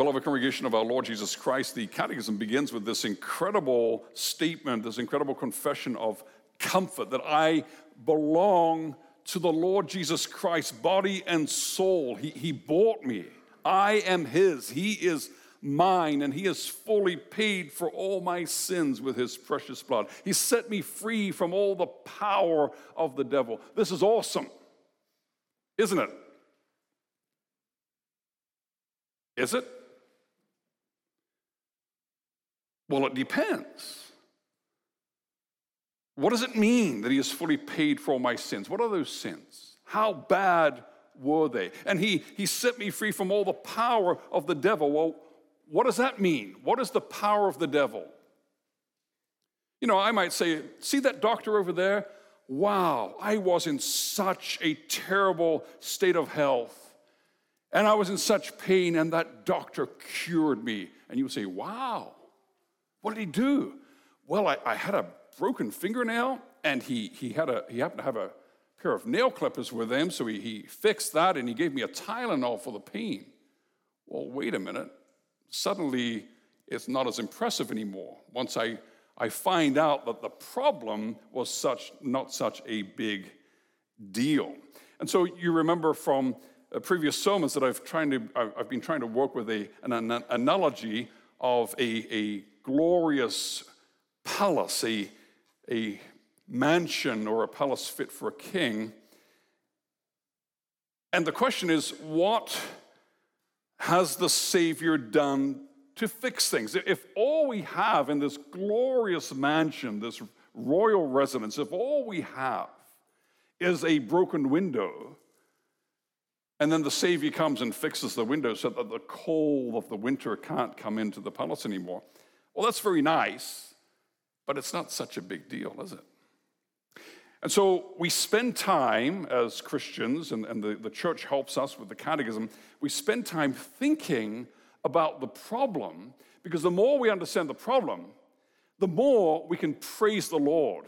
Beloved congregation of our Lord Jesus Christ, the Catechism begins with this incredible statement, this incredible confession of comfort that I belong to the Lord Jesus Christ, body and soul. He, he bought me. I am His. He is mine, and He has fully paid for all my sins with His precious blood. He set me free from all the power of the devil. This is awesome, isn't it? Is it? Well, it depends. What does it mean that he has fully paid for all my sins? What are those sins? How bad were they? And he, he set me free from all the power of the devil. Well, what does that mean? What is the power of the devil? You know, I might say, see that doctor over there? Wow, I was in such a terrible state of health. And I was in such pain, and that doctor cured me. And you would say, wow, what did he do? Well, I, I had a broken fingernail, and he, he, had a, he happened to have a pair of nail clippers with him, so he, he fixed that and he gave me a Tylenol for the pain. Well, wait a minute. Suddenly, it's not as impressive anymore. Once I, I find out that the problem was such, not such a big deal. And so you remember from uh, previous sermons that I've, trying to, I've been trying to work with a, an, an analogy of a, a glorious palace, a, a mansion or a palace fit for a king. And the question is, what has the Savior done to fix things? If all we have in this glorious mansion, this royal residence, if all we have is a broken window, and then the Savior comes and fixes the window so that the cold of the winter can't come into the palace anymore. Well, that's very nice, but it's not such a big deal, is it? And so we spend time as Christians, and, and the, the church helps us with the catechism, we spend time thinking about the problem because the more we understand the problem, the more we can praise the Lord,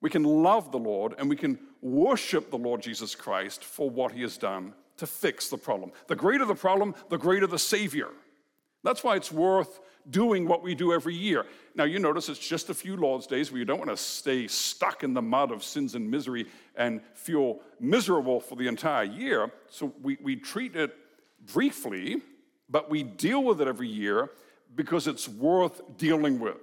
we can love the Lord, and we can worship the Lord Jesus Christ for what he has done to fix the problem. The greater the problem, the greater the Savior. That's why it's worth doing what we do every year. Now, you notice it's just a few Lord's days where you don't want to stay stuck in the mud of sins and misery and feel miserable for the entire year. So we, we treat it briefly, but we deal with it every year because it's worth dealing with.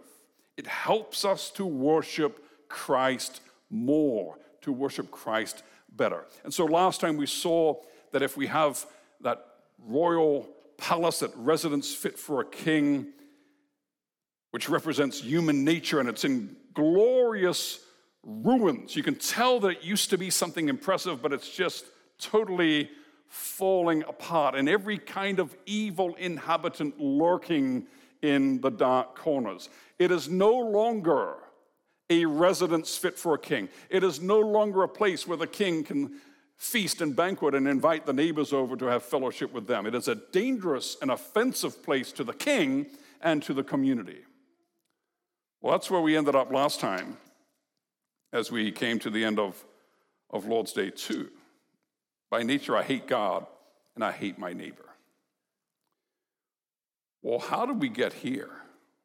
It helps us to worship Christ more, to worship Christ better. And so last time we saw that if we have that royal palace, that residence fit for a king, which represents human nature, and it's in glorious ruins. You can tell that it used to be something impressive, but it's just totally falling apart, and every kind of evil inhabitant lurking in the dark corners. It is no longer a residence fit for a king. It is no longer a place where the king can feast and banquet and invite the neighbors over to have fellowship with them. It is a dangerous and offensive place to the king and to the community. Well, that's where we ended up last time as we came to the end of, of Lord's Day 2. By nature, I hate God and I hate my neighbor. Well, how did we get here?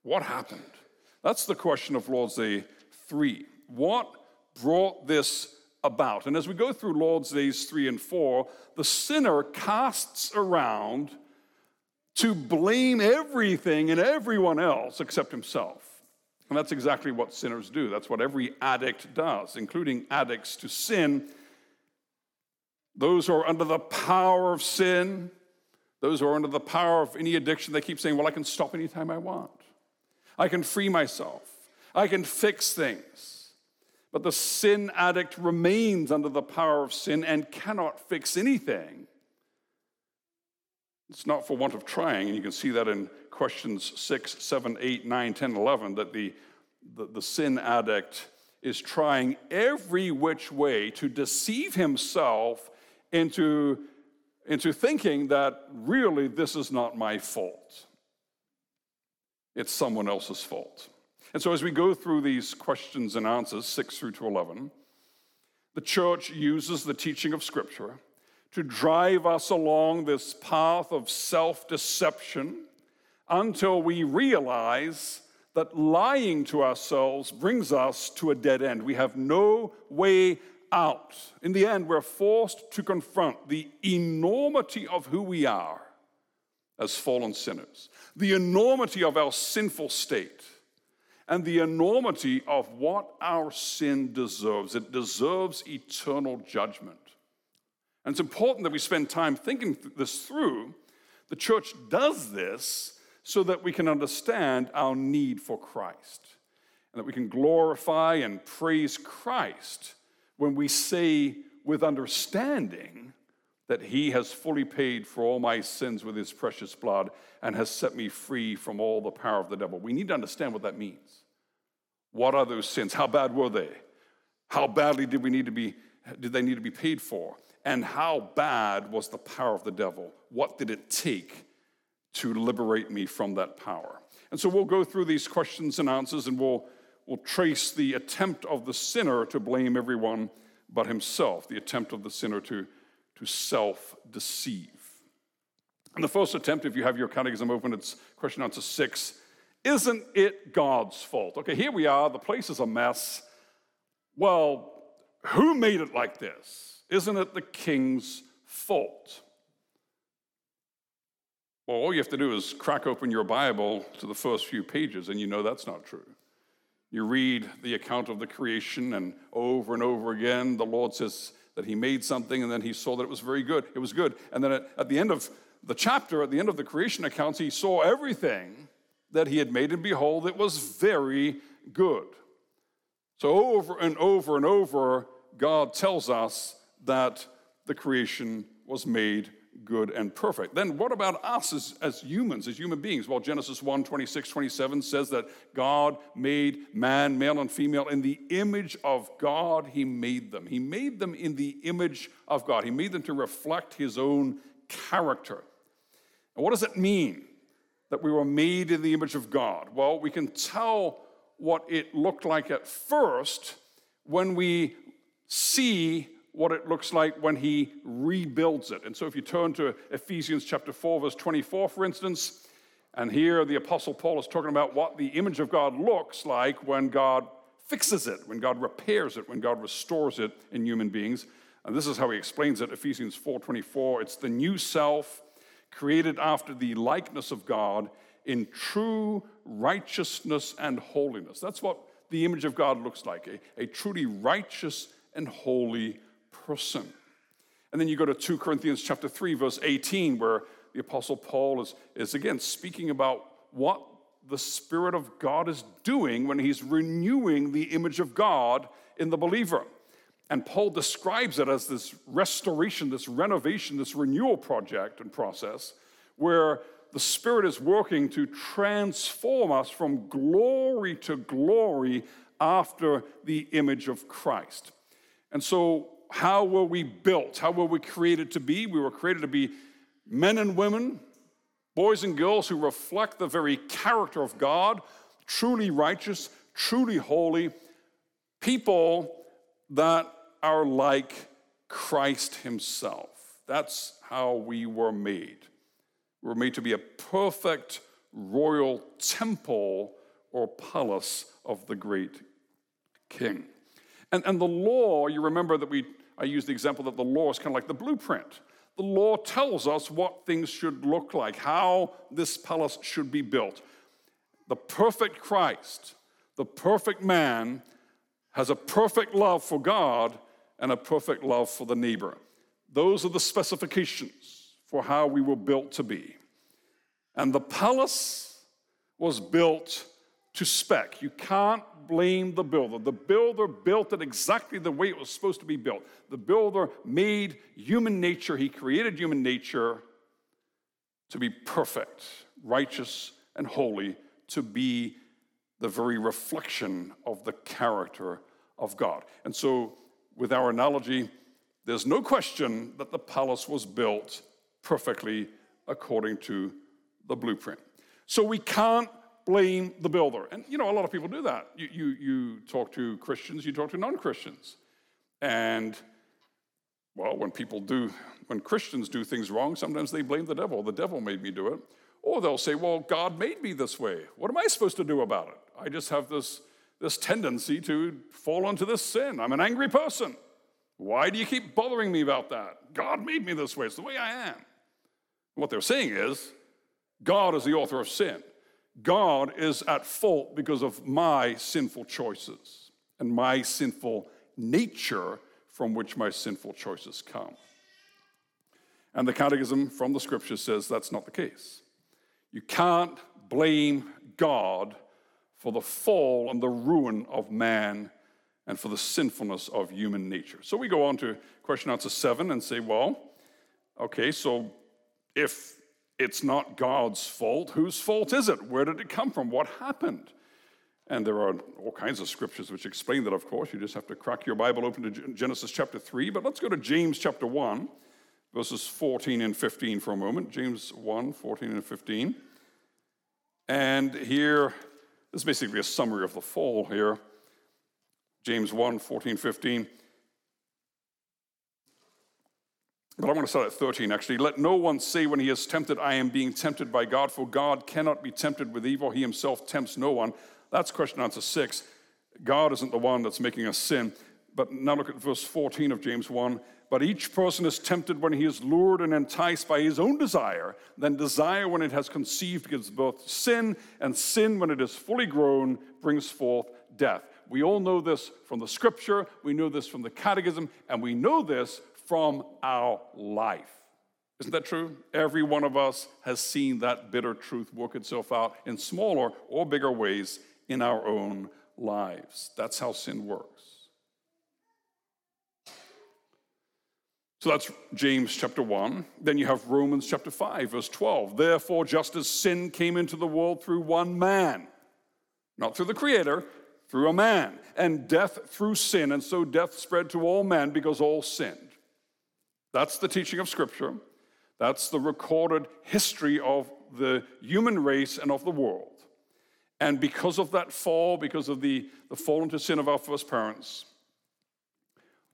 What happened? That's the question of Lord's Day 3. What brought this about. And as we go through Lord's Days 3 and 4, the sinner casts around to blame everything and everyone else except himself. And that's exactly what sinners do. That's what every addict does, including addicts to sin. Those who are under the power of sin, those who are under the power of any addiction, they keep saying, Well, I can stop anytime I want. I can free myself. I can fix things. But the sin addict remains under the power of sin and cannot fix anything. It's not for want of trying, and you can see that in questions 6, 7, 8, 9, 10, 11, that the, the, the sin addict is trying every which way to deceive himself into, into thinking that really this is not my fault. It's someone else's fault. And so, as we go through these questions and answers, 6 through to 11, the church uses the teaching of Scripture to drive us along this path of self deception until we realize that lying to ourselves brings us to a dead end. We have no way out. In the end, we're forced to confront the enormity of who we are as fallen sinners, the enormity of our sinful state, and the enormity of what our sin deserves. It deserves eternal judgment. And it's important that we spend time thinking this through. The church does this so that we can understand our need for Christ and that we can glorify and praise Christ when we say with understanding that he has fully paid for all my sins with his precious blood and has set me free from all the power of the devil. We need to understand what that means. What are those sins? How bad were they? How badly did we need to be did they need to be paid for? And how bad was the power of the devil? What did it take to liberate me from that power? And so we'll go through these questions and answers and we'll we'll trace the attempt of the sinner to blame everyone but himself, the attempt of the sinner to, to self deceive. And the first attempt, if you have your catechism open, it's question answer six Isn't it God's fault? Okay, here we are, the place is a mess. Well, who made it like this? Isn't it the king's fault? Well, all you have to do is crack open your Bible to the first few pages, and you know that's not true. You read the account of the creation, and over and over again, the Lord says that He made something, and then He saw that it was very good. It was good. And then at, at the end of the chapter, at the end of the creation accounts, He saw everything that He had made, and behold, it was very good. So, over and over and over, God tells us that the creation was made good, and perfect. Then what about us as, as humans, as human beings? Well, Genesis 1 26, 27 says that God made man, male and female, in the image of God, He made them. He made them in the image of God. He made them to reflect His own character. And what does it mean that we were made in the image of God? Well, we can tell what it looked like at first when we see what it looks like when he rebuilds it. And so if you turn to Ephesians chapter 4, verse 24, for instance, and here the Apostle Paul is talking about what the image of God looks like when God fixes it, when God repairs it, when God restores it in human beings. And this is how he explains it, Ephesians 4:24. It's the new self created after the likeness of God in true righteousness and holiness. That's what the image of God looks like, a, a truly righteous and holy person. And then you go to 2 Corinthians chapter 3, verse 18, where the Apostle Paul is, is again speaking about what the Spirit of God is doing when he's renewing the image of God in the believer. And Paul describes it as this restoration, this renovation, this renewal project and process where the Spirit is working to transform us from glory to glory after the image of Christ. And so how were we built? How were we created to be? We were created to be men and women, boys and girls who reflect the very character of God, truly righteous, truly holy, people that are like Christ Himself. That's how we were made. We were made to be a perfect royal temple or palace of the great King. And, and the law, you remember that we, I used the example that the law is kind of like the blueprint. The law tells us what things should look like, how this palace should be built. The perfect Christ, the perfect man, has a perfect love for God and a perfect love for the neighbor. Those are the specifications for how we were built to be. And the palace was built to spec. You can't blame the builder. The builder built it exactly the way it was supposed to be built. The builder made human nature, he created human nature to be perfect, righteous, and holy, to be the very reflection of the character of God. And so, with our analogy, there's no question that the palace was built perfectly according to the blueprint. So, we can't blame the builder. And you know, a lot of people do that. You, you, you talk to Christians, you talk to non Christians. And well, when people do, when Christians do things wrong, sometimes they blame the devil. The devil made me do it. Or they'll say, Well, God made me this way. What am I supposed to do about it? I just have this, this tendency to fall into this sin. I'm an angry person. Why do you keep bothering me about that? God made me this way. It's the way I am. What they're saying is, God is the author of sin. God is at fault because of my sinful choices and my sinful nature from which my sinful choices come. And the Catechism from the Scripture says that's not the case. You can't blame God for the fall and the ruin of man and for the sinfulness of human nature. So we go on to question answer seven and say, well, okay, so if it's not God's fault, whose fault is it? Where did it come from? What happened? And there are all kinds of scriptures which explain that, of course. You just have to crack your Bible open to Genesis chapter 3. But let's go to James chapter 1, verses 14 and 15 for a moment. James 1, 14 and 15. And here, this is basically a summary of the fall here. James 1, 14, 15. But I want to start at 13 actually. Let no one say when he is tempted, I am being tempted by God, for God cannot be tempted with evil. He himself tempts no one. That's question answer six. God isn't the one that's making us sin. But now look at verse 14 of James 1. But each person is tempted when he is lured and enticed by his own desire. Then desire, when it has conceived, gives birth to sin, and sin, when it is fully grown, brings forth death. We all know this from the scripture, we know this from the catechism, and we know this from our life. Isn't that true? Every one of us has seen that bitter truth work itself out in smaller or bigger ways in our own lives. That's how sin works. So that's James chapter 1. Then you have Romans chapter 5, verse 12. Therefore, just as sin came into the world through one man, not through the Creator, through a man, and death through sin, and so death spread to all men because all sinned. That's the teaching of Scripture. That's the recorded history of the human race and of the world. And because of that fall, because of the, the fall into sin of our first parents,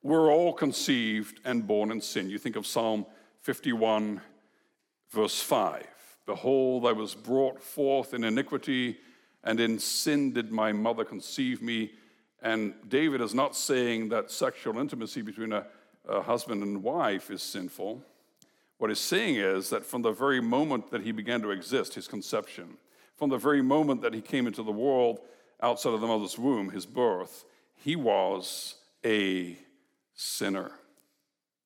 we're all conceived and born in sin. You think of Psalm 51, verse 5. Behold, I was brought forth in iniquity, and in sin did my mother conceive me. And David is not saying that sexual intimacy between a, a husband and wife is sinful. What he's saying is that from the very moment that he began to exist, his conception, from the very moment that he came into the world outside of the mother's womb, his birth, he was a sinner.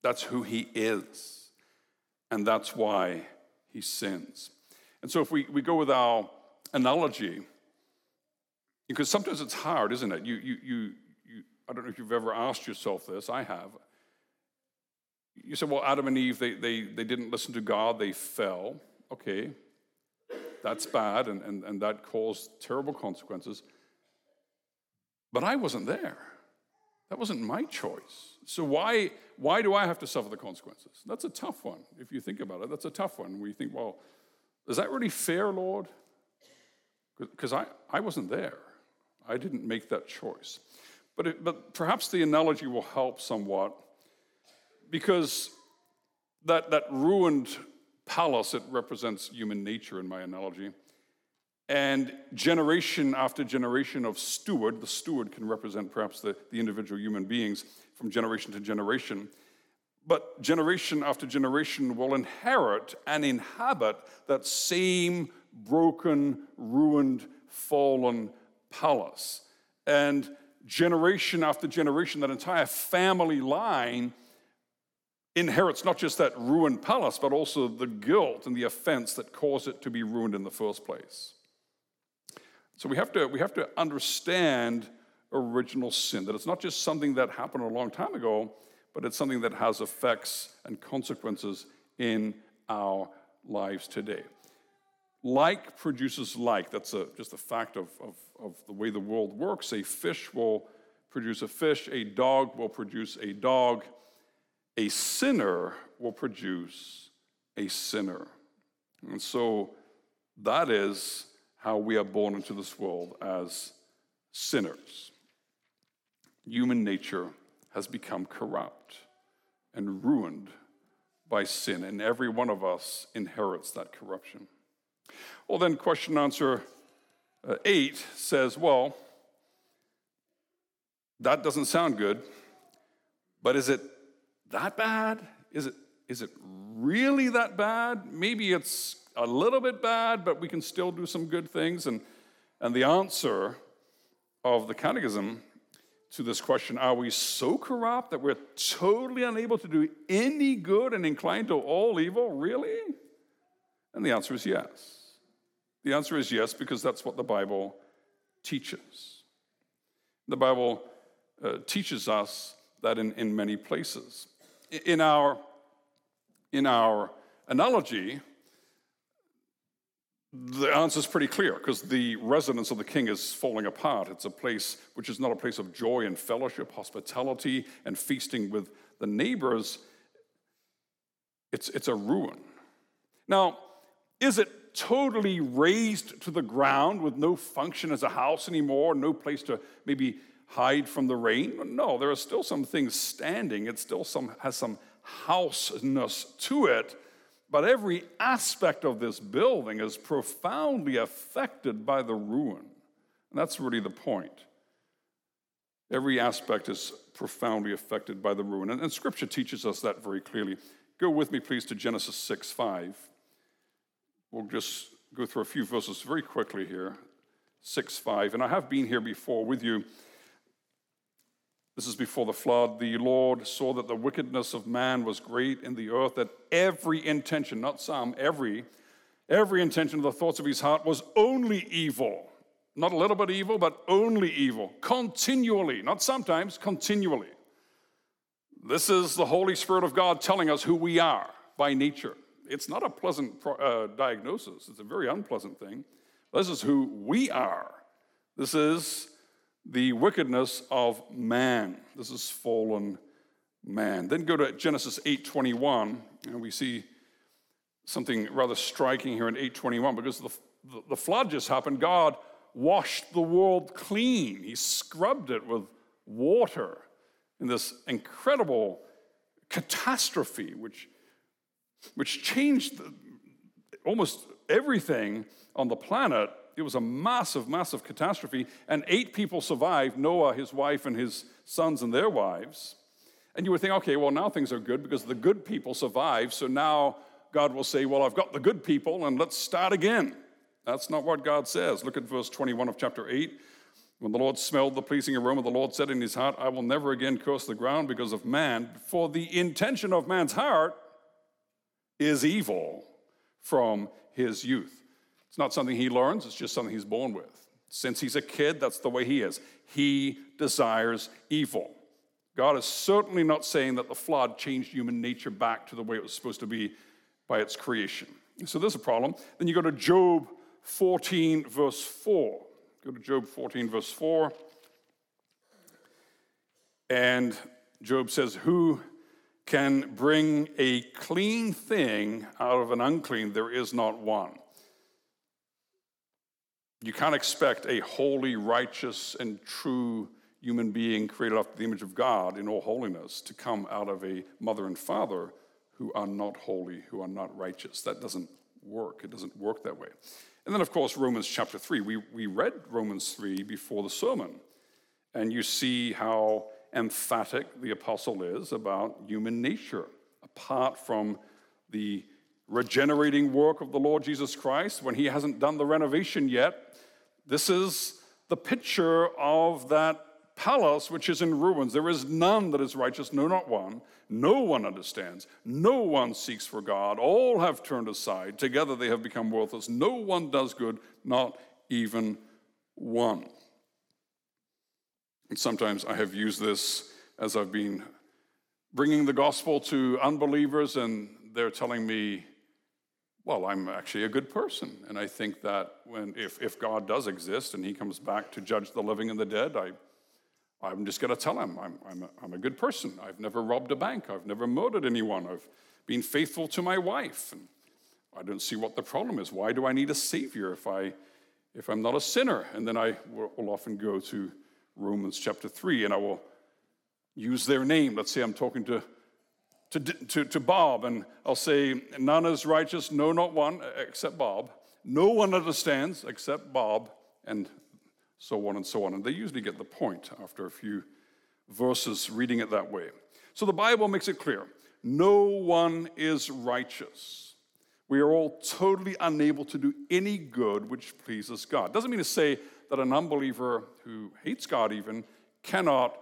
That's who he is. And that's why he sins. And so if we, we go with our analogy, because sometimes it's hard, isn't it? You, you, you, you, I don't know if you've ever asked yourself this, I have. You said, well, Adam and Eve, they, they, they didn't listen to God, they fell. Okay, that's bad, and, and, and that caused terrible consequences. But I wasn't there. That wasn't my choice. So why, why do I have to suffer the consequences? That's a tough one. If you think about it, that's a tough one. We think, well, is that really fair, Lord? Because I, I wasn't there. I didn't make that choice. But, it, but perhaps the analogy will help somewhat because that, that ruined palace, it represents human nature in my analogy. And generation after generation of steward, the steward can represent perhaps the, the individual human beings from generation to generation. But generation after generation will inherit and inhabit that same broken, ruined, fallen palace. And generation after generation, that entire family line inherits not just that ruined palace, but also the guilt and the offense that caused it to be ruined in the first place. So we have to, we have to understand original sin, that it's not just something that happened a long time ago, but it's something that has effects and consequences in our lives today. Like produces like. That's a, just a fact of, of, of the way the world works. A fish will produce a fish, a dog will produce a dog a sinner will produce a sinner. And so that is how we are born into this world as sinners. Human nature has become corrupt and ruined by sin, and every one of us inherits that corruption. Well, then, question answer uh, eight says, well, that doesn't sound good, but is it that bad? Is it, is it really that bad? Maybe it's a little bit bad, but we can still do some good things. And, and the answer of the Catechism to this question are we so corrupt that we're totally unable to do any good and inclined to all evil? Really? And the answer is yes. The answer is yes, because that's what the Bible teaches. The Bible uh, teaches us that in, in many places. In our, in our analogy, the answer is pretty clear because the residence of the king is falling apart. It's a place which is not a place of joy and fellowship, hospitality, and feasting with the neighbors. It's, it's a ruin. Now, is it totally razed to the ground with no function as a house anymore, no place to maybe hide from the rain? No, there are still some things standing. It still some, has some houseness to it but every aspect of this building is profoundly affected by the ruin. And that's really the point. Every aspect is profoundly affected by the ruin. And, and Scripture teaches us that very clearly. Go with me, please, to Genesis 6 5. We'll just go through a few verses very quickly here. 6 5. And I have been here before with you this is before the flood. The Lord saw that the wickedness of man was great in the earth, that every intention, not some, every, every intention of the thoughts of his heart was only evil. Not a little bit evil, but only evil. Continually, not sometimes, continually. This is the Holy Spirit of God telling us who we are by nature. It's not a pleasant uh, diagnosis, it's a very unpleasant thing. This is who we are. This is the wickedness of man. This is fallen man. Then go to Genesis 8:21, and we see something rather striking here in 8:21 because the, the, flood just happened. God washed the world clean. He scrubbed it with water in this incredible catastrophe, which, which changed the, almost everything on the planet it was a massive, massive catastrophe, and eight people survived Noah, his wife, and his sons and their wives. And you would think, okay, well, now things are good because the good people survived, so now God will say, well, I've got the good people, and let's start again. That's not what God says. Look at verse 21 of chapter 8. When the Lord smelled the pleasing aroma, the Lord said in his heart, I will never again curse the ground because of man, for the intention of man's heart is evil from his youth. It's not something he learns, it's just something he's born with. Since he's a kid, that's the way he is. He desires evil. God is certainly not saying that the flood changed human nature back to the way it was supposed to be by its creation. So there's a problem. Then you go to Job 14, verse 4. Go to Job 14, verse 4. And Job says, Who can bring a clean thing out of an unclean? There is not one. You can't expect a holy, righteous, and true human being created after the image of God in all holiness to come out of a mother and father who are not holy, who are not righteous. That doesn't work. It doesn't work that way. And then, of course, Romans chapter 3. We, we read Romans 3 before the sermon, and you see how emphatic the apostle is about human nature, apart from the regenerating work of the Lord Jesus Christ when he hasn't done the renovation yet. This is the picture of that palace which is in ruins. There is none that is righteous, no, not one. No one understands. No one seeks for God. All have turned aside. Together they have become worthless. No one does good, not even one. And sometimes I have used this as I've been bringing the gospel to unbelievers, and they're telling me, well, I'm actually a good person. And I think that when, if, if God does exist and he comes back to judge the living and the dead, I, I'm just going to tell him I'm, I'm, a, I'm a good person. I've never robbed a bank. I've never murdered anyone. I've been faithful to my wife. And I don't see what the problem is. Why do I need a savior if, I, if I'm not a sinner? And then I will often go to Romans chapter 3 and I will use their name. Let's say I'm talking to to, to, to Bob, and I'll say, None is righteous, no, not one, except Bob. no one understands except Bob, and so on and so on. And they usually get the point after a few verses reading it that way. So the Bible makes it clear no one is righteous. We are all totally unable to do any good which pleases God. Doesn't mean to say that an unbeliever who hates God even cannot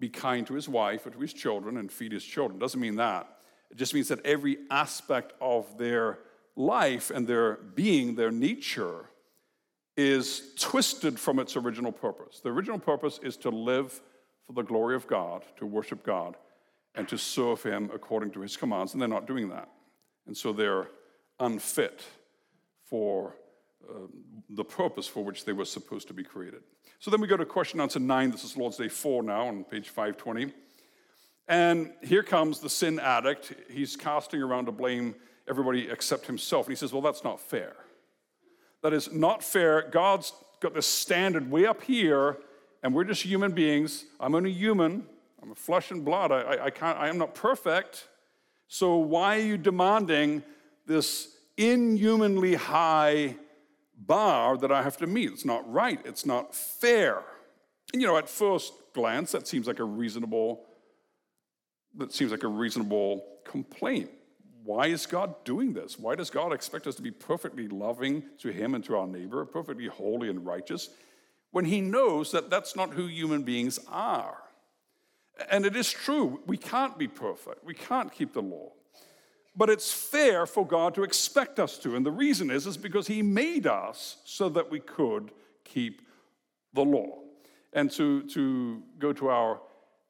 be kind to his wife or to his children and feed his children. Doesn't mean that. It just means that every aspect of their life and their being, their nature, is twisted from its original purpose. The original purpose is to live for the glory of God, to worship God, and to serve Him according to His commands, and they're not doing that. And so they're unfit for uh, the purpose for which they were supposed to be created. So then we go to question answer nine. This is Lord's Day four now on page 520. And here comes the sin addict. He's casting around to blame everybody except himself. And he says, Well, that's not fair. That is not fair. God's got this standard way up here, and we're just human beings. I'm only human. I'm a flesh and blood. I, I, I can't, I am not perfect. So why are you demanding this inhumanly high bar that I have to meet? It's not right. It's not fair. And you know, at first glance, that seems like a reasonable, that seems like a reasonable complaint. Why is God doing this? Why does God expect us to be perfectly loving to Him and to our neighbor, perfectly holy and righteous, when He knows that that's not who human beings are? And it is true, we can't be perfect, we can't keep the law. But it's fair for God to expect us to. And the reason is, is because He made us so that we could keep the law. And to, to go to our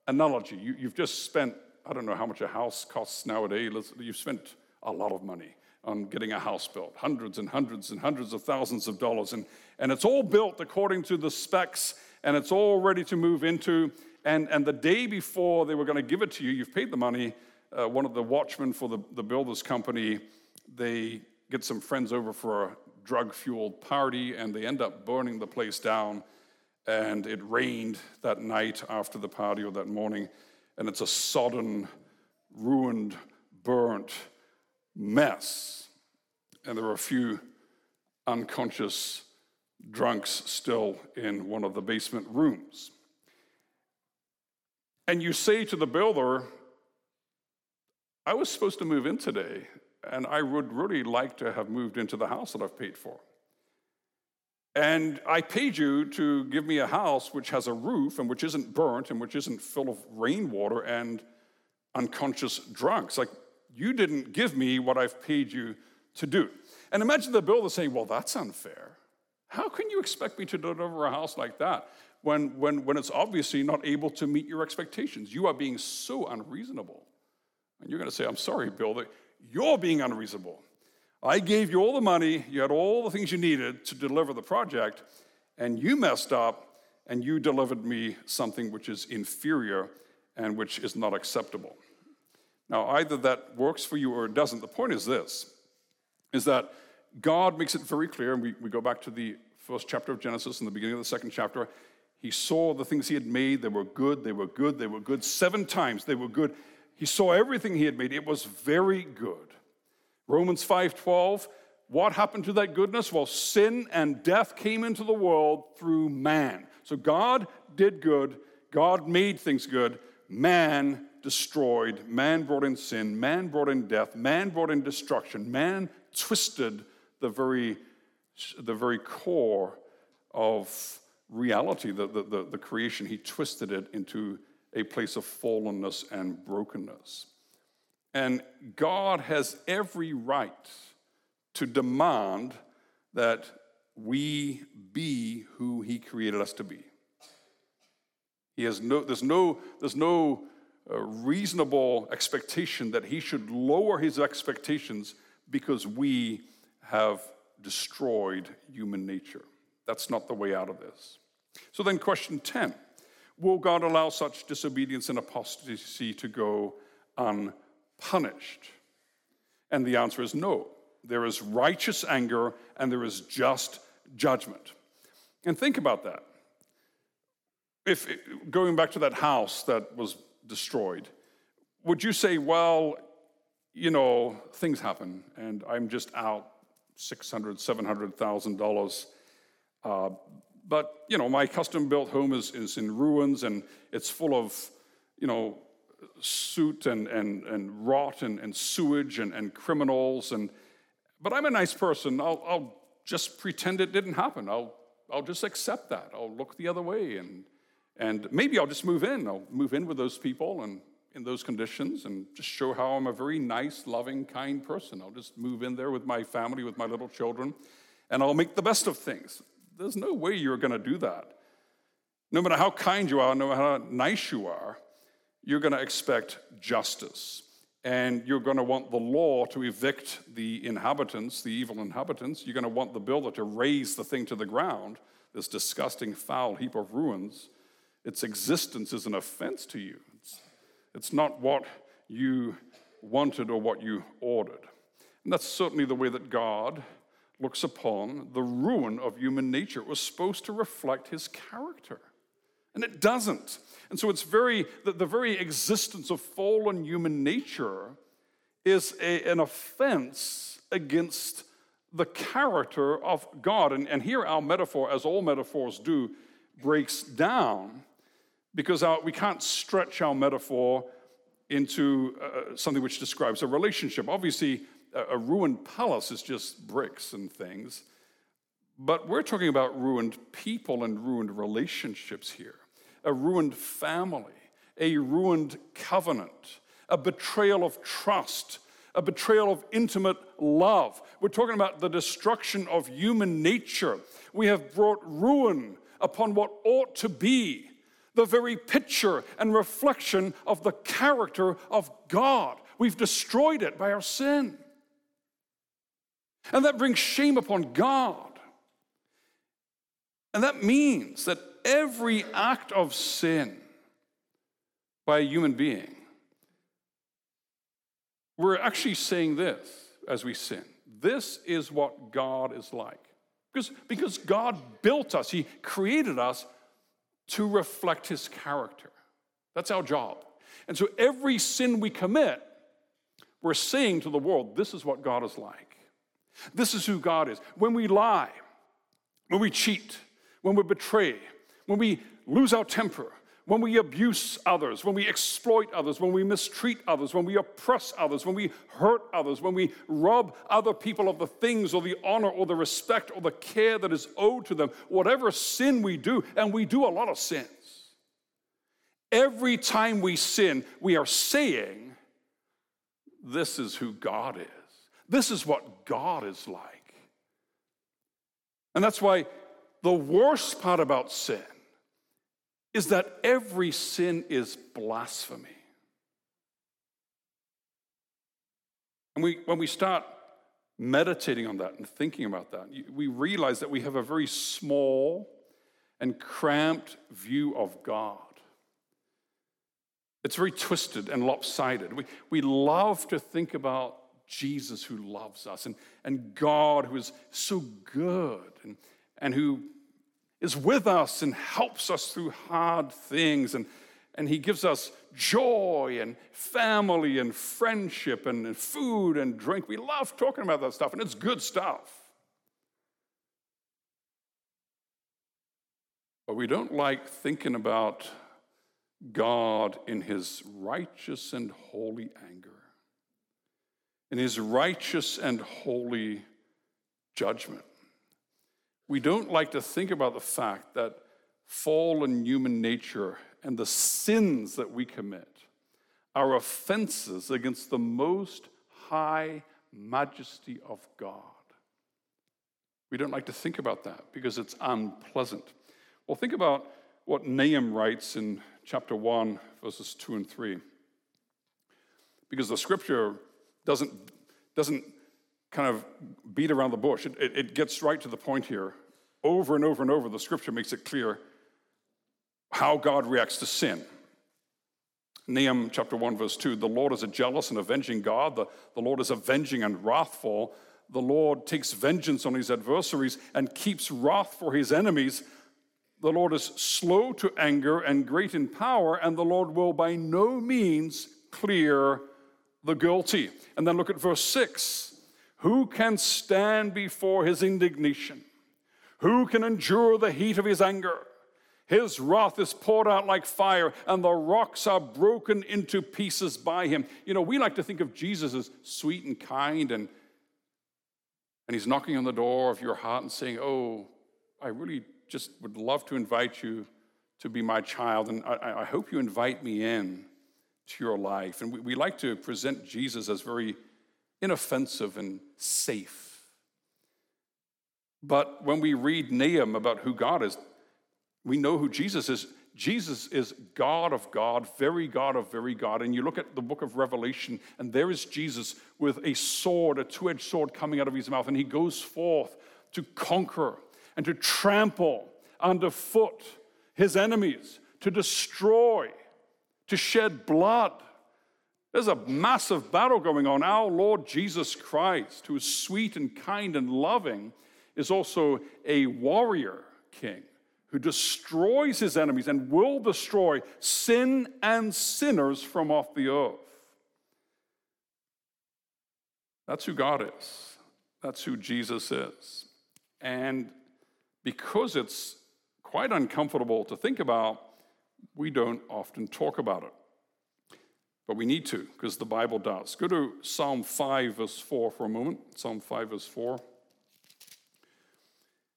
analogy, you, you've just spent I don't know how much a house costs nowadays. You've spent a lot of money on getting a house built, hundreds and hundreds and hundreds of thousands of dollars. And, and it's all built according to the specs, and it's all ready to move into. And, and the day before they were going to give it to you, you've paid the money. Uh, one of the watchmen for the, the builder's company, they get some friends over for a drug fueled party, and they end up burning the place down. And it rained that night after the party or that morning and it's a sodden, ruined, burnt mess. And there are a few unconscious drunks still in one of the basement rooms. And you say to the builder, I was supposed to move in today, and I would really like to have moved into the house that I've paid for. And I paid you to give me a house which has a roof and which isn't burnt and which isn't full of rainwater and unconscious drunks. Like, you didn't give me what I've paid you to do. And imagine the builder saying, Well, that's unfair. How can you expect me to deliver a house like that when, when, when it's obviously not able to meet your expectations? You are being so unreasonable. And you're going to say, I'm sorry, Bill, that you're being unreasonable. I gave you all the money, you had all the things you needed to deliver the project, and you messed up and you delivered me something which is inferior and which is not acceptable. Now, either that works for you or it doesn't. The point is this is that God makes it very clear, and we, we go back to the first chapter of Genesis and the beginning of the second chapter. He saw the things he had made, they were good, they were good, they were good. Seven times they were good. He saw everything he had made, it was very good. Romans 5:12, what happened to that goodness? Well, sin and death came into the world through man. So God did good, God made things good, man destroyed, man brought in sin, man brought in death, man brought in destruction. Man twisted the very the very core of reality, the, the, the, the creation. He twisted it into a place of fallenness and brokenness. And God has every right to demand that we be who He created us to be. He has no, there's no, there's no uh, reasonable expectation that He should lower His expectations because we have destroyed human nature. That's not the way out of this. So then, question 10 Will God allow such disobedience and apostasy to go unpunished? And the answer is no. There is righteous anger and there is just judgment. And think about that. If going back to that house that was destroyed, would you say, well, you know, things happen and I'm just out 600, $700,000. Uh, but, you know, my custom built home is, is in ruins and it's full of, you know, soot and, and, and rot and, and sewage and, and criminals. And, but I'm a nice person. I'll, I'll just pretend it didn't happen. I'll, I'll just accept that. I'll look the other way and, and maybe I'll just move in. I'll move in with those people and in those conditions and just show how I'm a very nice, loving, kind person. I'll just move in there with my family, with my little children, and I'll make the best of things. There's no way you're going to do that. No matter how kind you are, no matter how nice you are, you're going to expect justice. And you're going to want the law to evict the inhabitants, the evil inhabitants. You're going to want the builder to raze the thing to the ground, this disgusting, foul heap of ruins. Its existence is an offense to you. It's, it's not what you wanted or what you ordered. And that's certainly the way that God looks upon the ruin of human nature. It was supposed to reflect his character, and it doesn't. And so it's very, the, the very existence of fallen human nature is a, an offense against the character of God. And, and here our metaphor, as all metaphors do, breaks down because our, we can't stretch our metaphor into uh, something which describes a relationship. Obviously, a, ruined palace is just bricks and things, but we're talking about ruined people and ruined relationships here, a ruined family, a ruined covenant, a betrayal of trust, a betrayal of intimate love. We're talking about the destruction of human nature. We have brought ruin upon what ought to be the very picture and reflection of the character of God. We've destroyed it by our sin. And that brings shame upon God. And that means that every act of sin by a human being, we're actually saying this as we sin. This is what God is like. Because, because God built us, He created us to reflect his character. That's our job. And so every sin we commit, we're saying to the world, this is what God is like. This is who God is. When we lie, when we cheat, when we betray, when we lose our temper, when we abuse others, when we exploit others, when we mistreat others, when we oppress others, when we hurt others, when we rob other people of the things or the honor or the respect or the care that is owed to them, whatever sin we do, and we do a lot of sins. Every time we sin, we are saying, This is who God is. This is what God is like. And that's why the worst part about sin is that every sin is blasphemy. And we, when we start meditating on that and thinking about that, we realize that we have a very small and cramped view of God. It's very twisted and lopsided. We, we love to think about Jesus who loves us and, and God who is so good and, and who is with us and helps us through hard things. And, and He gives us joy and family and friendship and, and food and drink. We love talking about that stuff, and it's good stuff. But we don't like thinking about God in His righteous and holy anger, in His righteous and holy judgment. We don't like to think about the fact that fallen human nature and the sins that we commit are offenses against the most high majesty of God. We don't like to think about that because it's unpleasant. Well, think about what Nahum writes in chapter 1, verses 2 and 3. Because the scripture doesn't, doesn't kind of beat around the bush. It, it, it, gets right to the point here. Over and over and over, the scripture makes it clear how God reacts to sin. Nahum chapter 1, verse 2 The Lord is a jealous and avenging God. The, the Lord is avenging and wrathful. The Lord takes vengeance on his adversaries and keeps wrath for his enemies. The Lord is slow to anger and great in power, and the Lord will by no means clear the guilty. And then look at verse 6 Who can stand before his indignation? Who can endure the heat of his anger? His wrath is poured out like fire, and the rocks are broken into pieces by him. You know, we like to think of Jesus as sweet and kind, and, and he's knocking on the door of your heart and saying, Oh, I really just would love to invite you to be my child, and I, I hope you invite me in to your life. And we, we like to present Jesus as very inoffensive and safe. But when we read Nahum about who God is, we know who Jesus is. Jesus is God of God, very God of very God. And you look at the book of Revelation, and there is Jesus with a sword, a two edged sword coming out of his mouth, and he goes forth to conquer and to trample underfoot his enemies, to destroy, to shed blood. There's a massive battle going on. Our Lord Jesus Christ, who is sweet and kind and loving, is also a warrior king who destroys his enemies and will destroy sin and sinners from off the earth. That's who God is. That's who Jesus is. And because it's quite uncomfortable to think about, we don't often talk about it. But we need to, because the Bible does. Go to Psalm 5, verse 4 for a moment. Psalm 5, verse 4.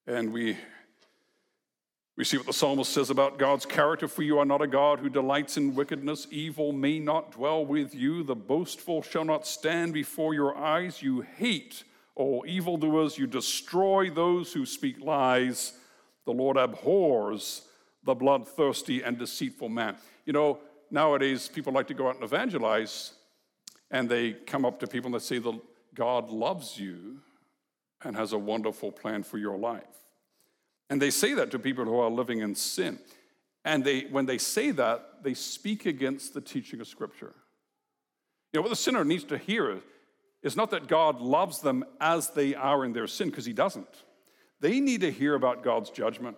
And we we see what the psalmist says about God's character. For you are not a God who delights in wickedness. Evil may not dwell with you. The boastful shall not stand before your eyes. You hate all evildoers. You destroy those who speak lies. The Lord abhors the bloodthirsty and deceitful man. You know, nowadays people like to go out and evangelize, and they come up to people and they say, the, God loves you and has a wonderful plan for your life. And they say that to people who are living in sin. And they, when they say that, they speak against the teaching of Scripture. You know, what the sinner needs to hear is not that God loves them as they are in their sin, because He doesn't. They need to hear about God's judgment.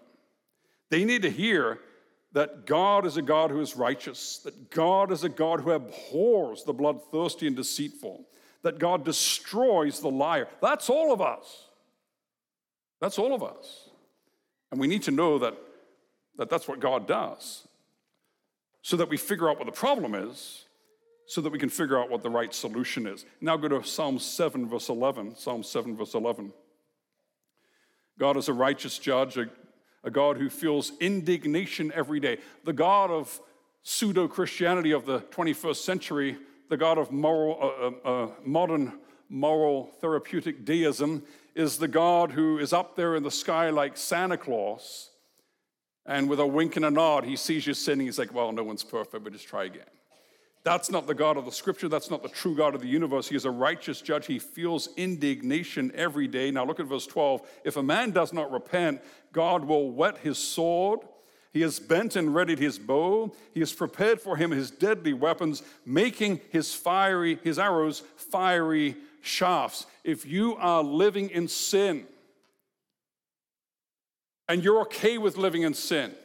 They need to hear that God is a God who is righteous, that God is a God who abhors the bloodthirsty and deceitful, that God destroys the liar. That's all of us. That's all of us. And we need to know that, that that's what God does so that we figure out what the problem is, so that we can figure out what the right solution is. Now go to Psalm 7, verse 11. Psalm 7, verse 11. God is a righteous judge, a, a God who feels indignation every day. The God of pseudo Christianity of the 21st century, the God of moral, uh, uh, uh, modern moral therapeutic deism, is the God who is up there in the sky like Santa Claus, and with a wink and a nod, he sees you sinning. He's like, Well, no one's perfect, but just try again. That's not the God of the scripture. That's not the true God of the universe. He is a righteous judge. He feels indignation every day. Now, look at verse 12. If a man does not repent, God will whet his sword. He has bent and readied his bow. He has prepared for him his deadly weapons, making his fiery, his arrows fiery shafts. If you are living in sin and you're okay with living in sin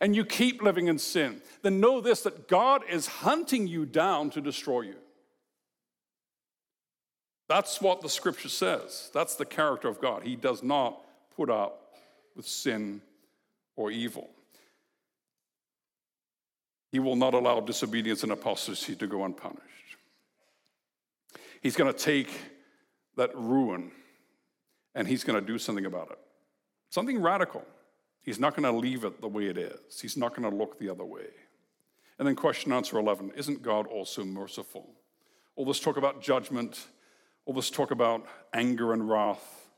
and you keep living in sin, then know this that God is hunting you down to destroy you. That's what the scripture says. That's the character of God. He does not put up with sin or evil. He will not allow disobedience and apostasy to go unpunished. He's going to take that ruin and he's going to do something about it. Something radical. He's not going to leave it the way it is, he's not going to look the other way. And then, question answer 11 Isn't God also merciful? All this talk about judgment, all this talk about anger and wrath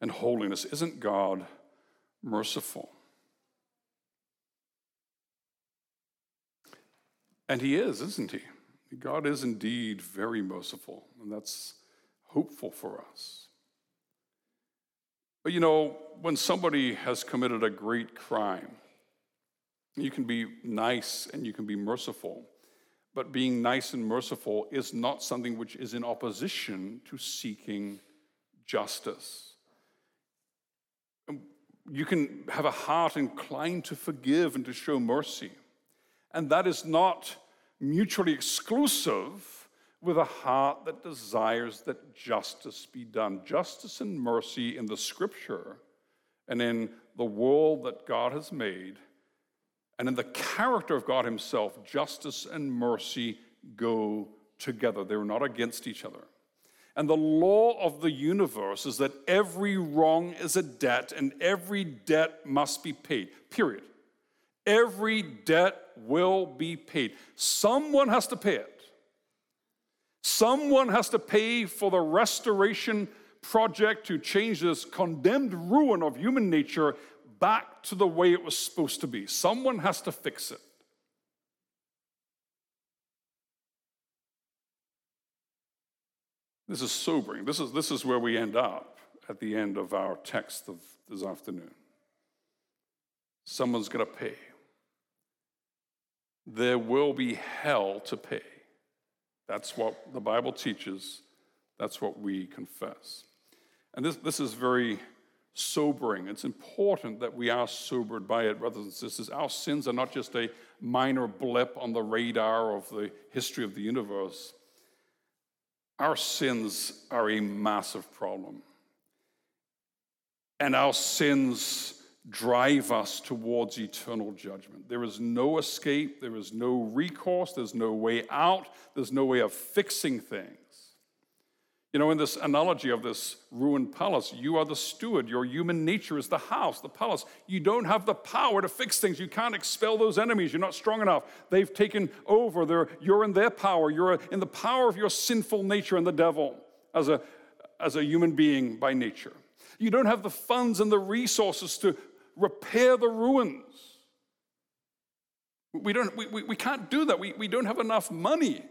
and holiness, isn't God merciful? And He is, isn't He? God is indeed very merciful, and that's hopeful for us. But you know, when somebody has committed a great crime, you can be nice and you can be merciful, but being nice and merciful is not something which is in opposition to seeking justice. Um, you can have a heart inclined to forgive and to show mercy, and that is not mutually exclusive with a heart that desires that justice be done. Justice and mercy in the scripture and in the world that God has made and in the character of God Himself, justice and mercy go together. They're not against each other. And the law of the universe is that every wrong is a debt and every debt must be paid, period. Every debt will be paid. Someone has to pay it. Someone has to pay for the restoration project to change this condemned ruin of human nature back to the way it was supposed to be. Someone has to fix it. This is sobering. This is, this is where we end up at the end of our text of this afternoon. Someone's going to pay. There will be hell to pay. That's what the Bible teaches. That's what we confess. And this, this is very sobering. It's important that we are sobered by it, brothers and sisters. Our sins are not just a minor blip on the radar of the history of the universe, our sins are a massive problem. And our sins drive us towards eternal judgment. There is no escape, there is no recourse, there's no way out, there's no way of fixing things. You know, in this analogy of this ruined palace, you are the steward. Your human nature is the house, the palace. You don't have the power to fix things. You can't expel those enemies. You're not strong enough. They've taken over. They're, you're in their power. You're in the power of your sinful nature and the devil as a, as a human being by nature. You don't have the funds and the resources to repair the ruins. We, don't, we, we, we can't do that. We, we don't have enough money.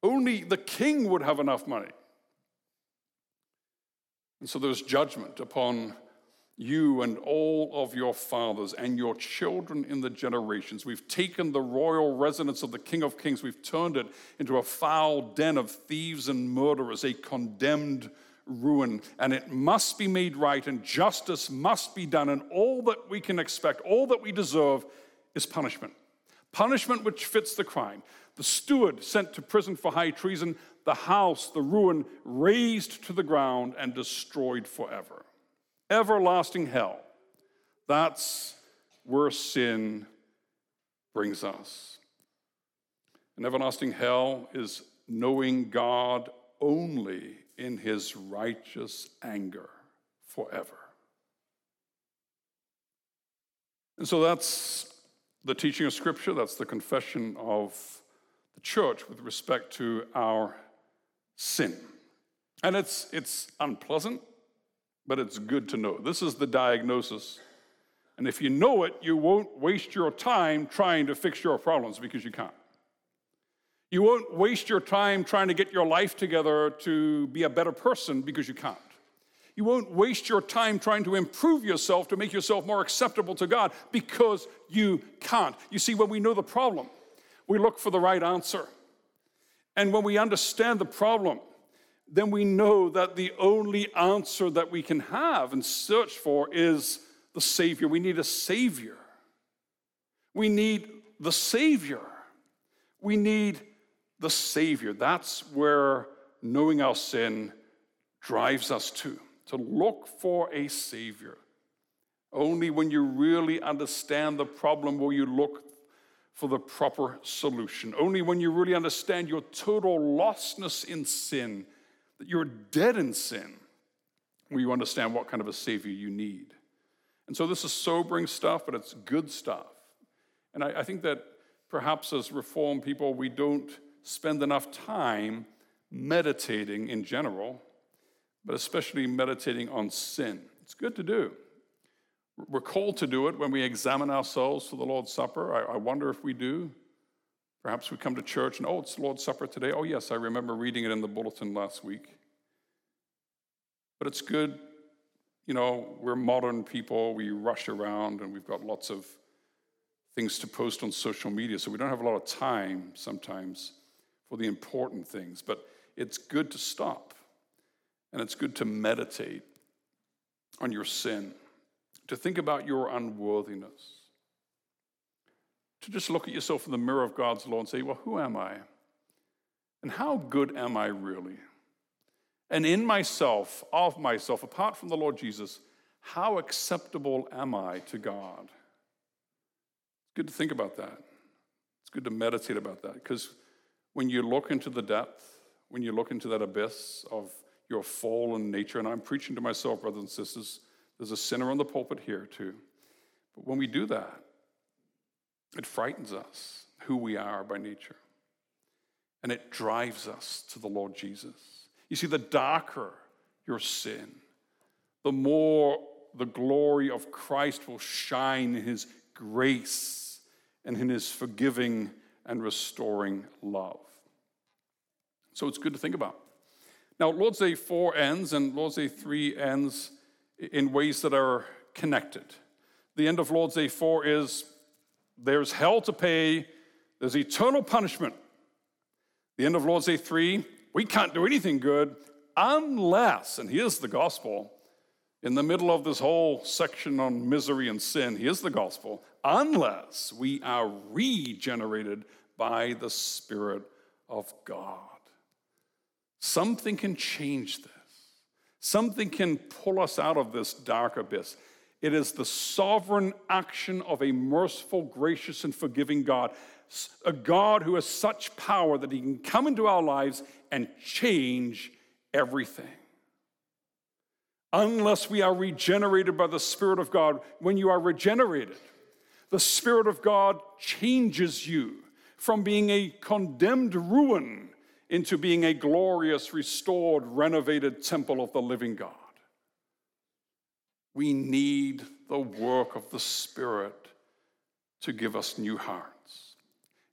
Only the king would have enough money. And so there's judgment upon you and all of your fathers and your children in the generations. We've taken the royal residence of the King of Kings, we've turned it into a foul den of thieves and murderers, a condemned ruin. And it must be made right, and justice must be done. And all that we can expect, all that we deserve, is punishment. Punishment which fits the crime. The steward sent to prison for high treason, the house, the ruin, razed to the ground and destroyed forever. Everlasting hell. That's where sin brings us. And everlasting hell is knowing God only in his righteous anger forever. And so that's the teaching of Scripture, that's the confession of the church with respect to our sin. And it's, it's unpleasant, but it's good to know. This is the diagnosis. And if you know it, you won't waste your time trying to fix your problems because you can't. You won't waste your time trying to get your life together to be a better person because you can't. You won't waste your time trying to improve yourself to make yourself more acceptable to God because you can't. You see, when we know the problem, we look for the right answer. And when we understand the problem, then we know that the only answer that we can have and search for is the Savior. We need a Savior. We need the Savior. We need the Savior. That's where knowing our sin drives us to, to look for a Savior. Only when you really understand the problem will you look for the proper solution. Only when you really understand your total lostness in sin, that you're dead in sin, will you understand what kind of a Savior you need. And so this is sobering stuff, but it's good stuff. And I, I think that perhaps as Reformed people, we don't spend enough time meditating in general, but especially meditating on sin. It's good to do. We're called to do it when we examine ourselves for the Lord's Supper. I, I, wonder if we do. Perhaps we come to church and, oh, it's the Lord's Supper today. Oh, yes, I remember reading it in the bulletin last week. But it's good. You know, we're modern people. We rush around and we've got lots of things to post on social media, so we don't have a lot of time sometimes for the important things. But it's good to stop and it's good to meditate on your sin to think about your unworthiness, to just look at yourself in the mirror of God's law and say, Well, who am I? And how good am I really? And in myself, of myself, apart from the Lord Jesus, how acceptable am I to God? It's good to think about that. It's good to meditate about that because when you look into the depth, when you look into that abyss of your fallen nature, and I'm preaching to myself, brothers and sisters, there's a sinner on the pulpit here too. But when we do that, it frightens us who we are by nature. And it drives us to the Lord Jesus. You see, the darker your sin, the more the glory of Christ will shine in his grace and in his forgiving and restoring love. So it's good to think about. Now, Lord's Day 4 ends and Lord's Day 3 ends in ways that are connected. The end of Lord's Day 4 is there's hell to pay, there's eternal punishment. The end of Lord's Day 3, we can't do anything good unless, and here's the gospel, in the middle of this whole section on misery and sin, here's the gospel, unless we are regenerated by the Spirit of God. Something can change this. Something can pull us out of this dark abyss. It is the sovereign action of a merciful, gracious, and forgiving God. A God who has such power that he can come into our lives and change everything. Unless we are regenerated by the Spirit of God, when you are regenerated, the Spirit of God changes you from being a condemned ruin into being a glorious, restored, renovated temple of the living God. We need the work of the Spirit to give us new hearts.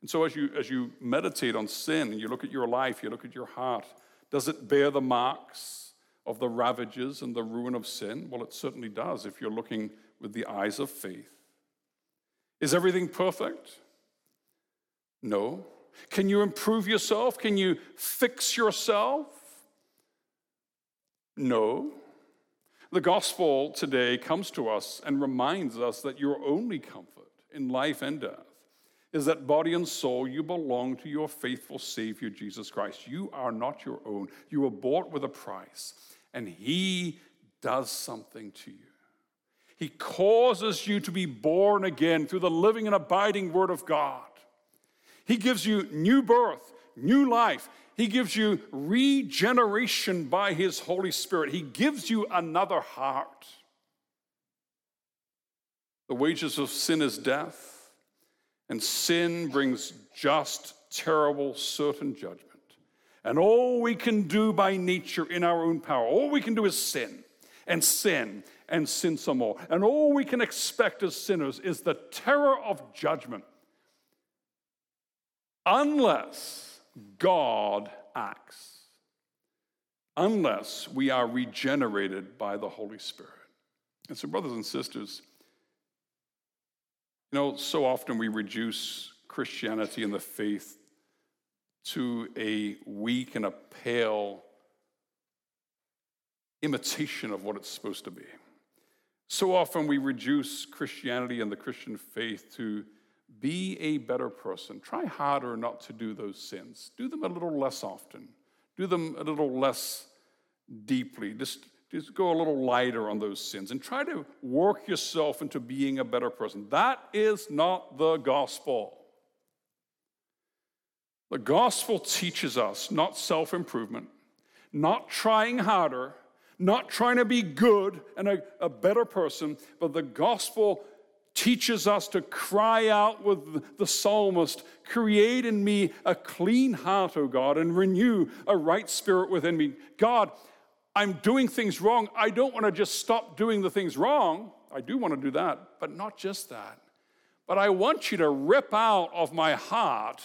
And so, as you, as you meditate on sin and you look at your life, you look at your heart, does it bear the marks of the ravages and the ruin of sin? Well, it certainly does if you're looking with the eyes of faith. Is everything perfect? No. Can you improve yourself? Can you fix yourself? No. The gospel today comes to us and reminds us that your only comfort in life and death is that body and soul you belong to your faithful Savior, Jesus Christ. You are not your own. You were bought with a price, and He does something to you. He causes you to be born again through the living and abiding Word of God. He gives you new birth, new life. He gives you regeneration by His Holy Spirit. He gives you another heart. The wages of sin is death, and sin brings just, terrible, certain judgment. And all we can do by nature in our own power, all we can do is sin and sin and sin some more. And all we can expect as sinners is the terror of judgment unless God acts, unless we are regenerated by the Holy Spirit. And so, brothers and sisters, you know, so often we reduce Christianity and the faith to a weak and a pale imitation of what it's supposed to be. So often we reduce Christianity and the Christian faith to be a better person. Try harder not to do those sins. Do them a little less often. Do them a little less deeply. Just, just go a little lighter on those sins and try to work yourself into being a better person. That is not the gospel. The gospel teaches us not self improvement, not trying harder, not trying to be good and a, a better person, but the gospel teaches us to cry out with the psalmist Create in me a clean heart, O God, and renew a right spirit within me. God, I'm doing things wrong. I don't want to just stop doing the things wrong. I do want to do that, but not just that. But I want you to rip out of my heart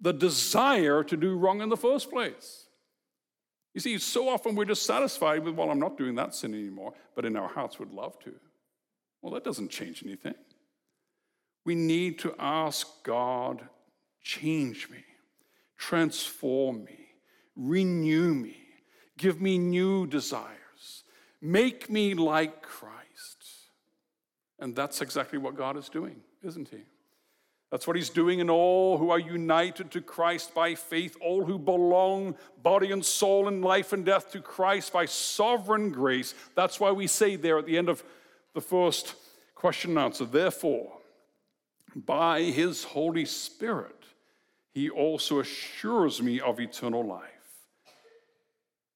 the desire to do wrong in the first place. You see, so often we're just satisfied with, well, I'm not doing that sin anymore, but in our hearts would love to. Well, that doesn't change anything. We need to ask God, change me, transform me, renew me, give me new desires, make me like Christ. And that's exactly what God is doing, isn't He? That's what he's doing in all who are united to Christ by faith, all who belong body and soul in life and death to Christ by sovereign grace. That's why we say there at the end of the first question and answer, therefore, by his Holy Spirit, he also assures me of eternal life.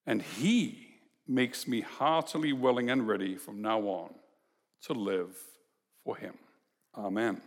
And he makes me heartily willing and ready from now on to live for him. Amen.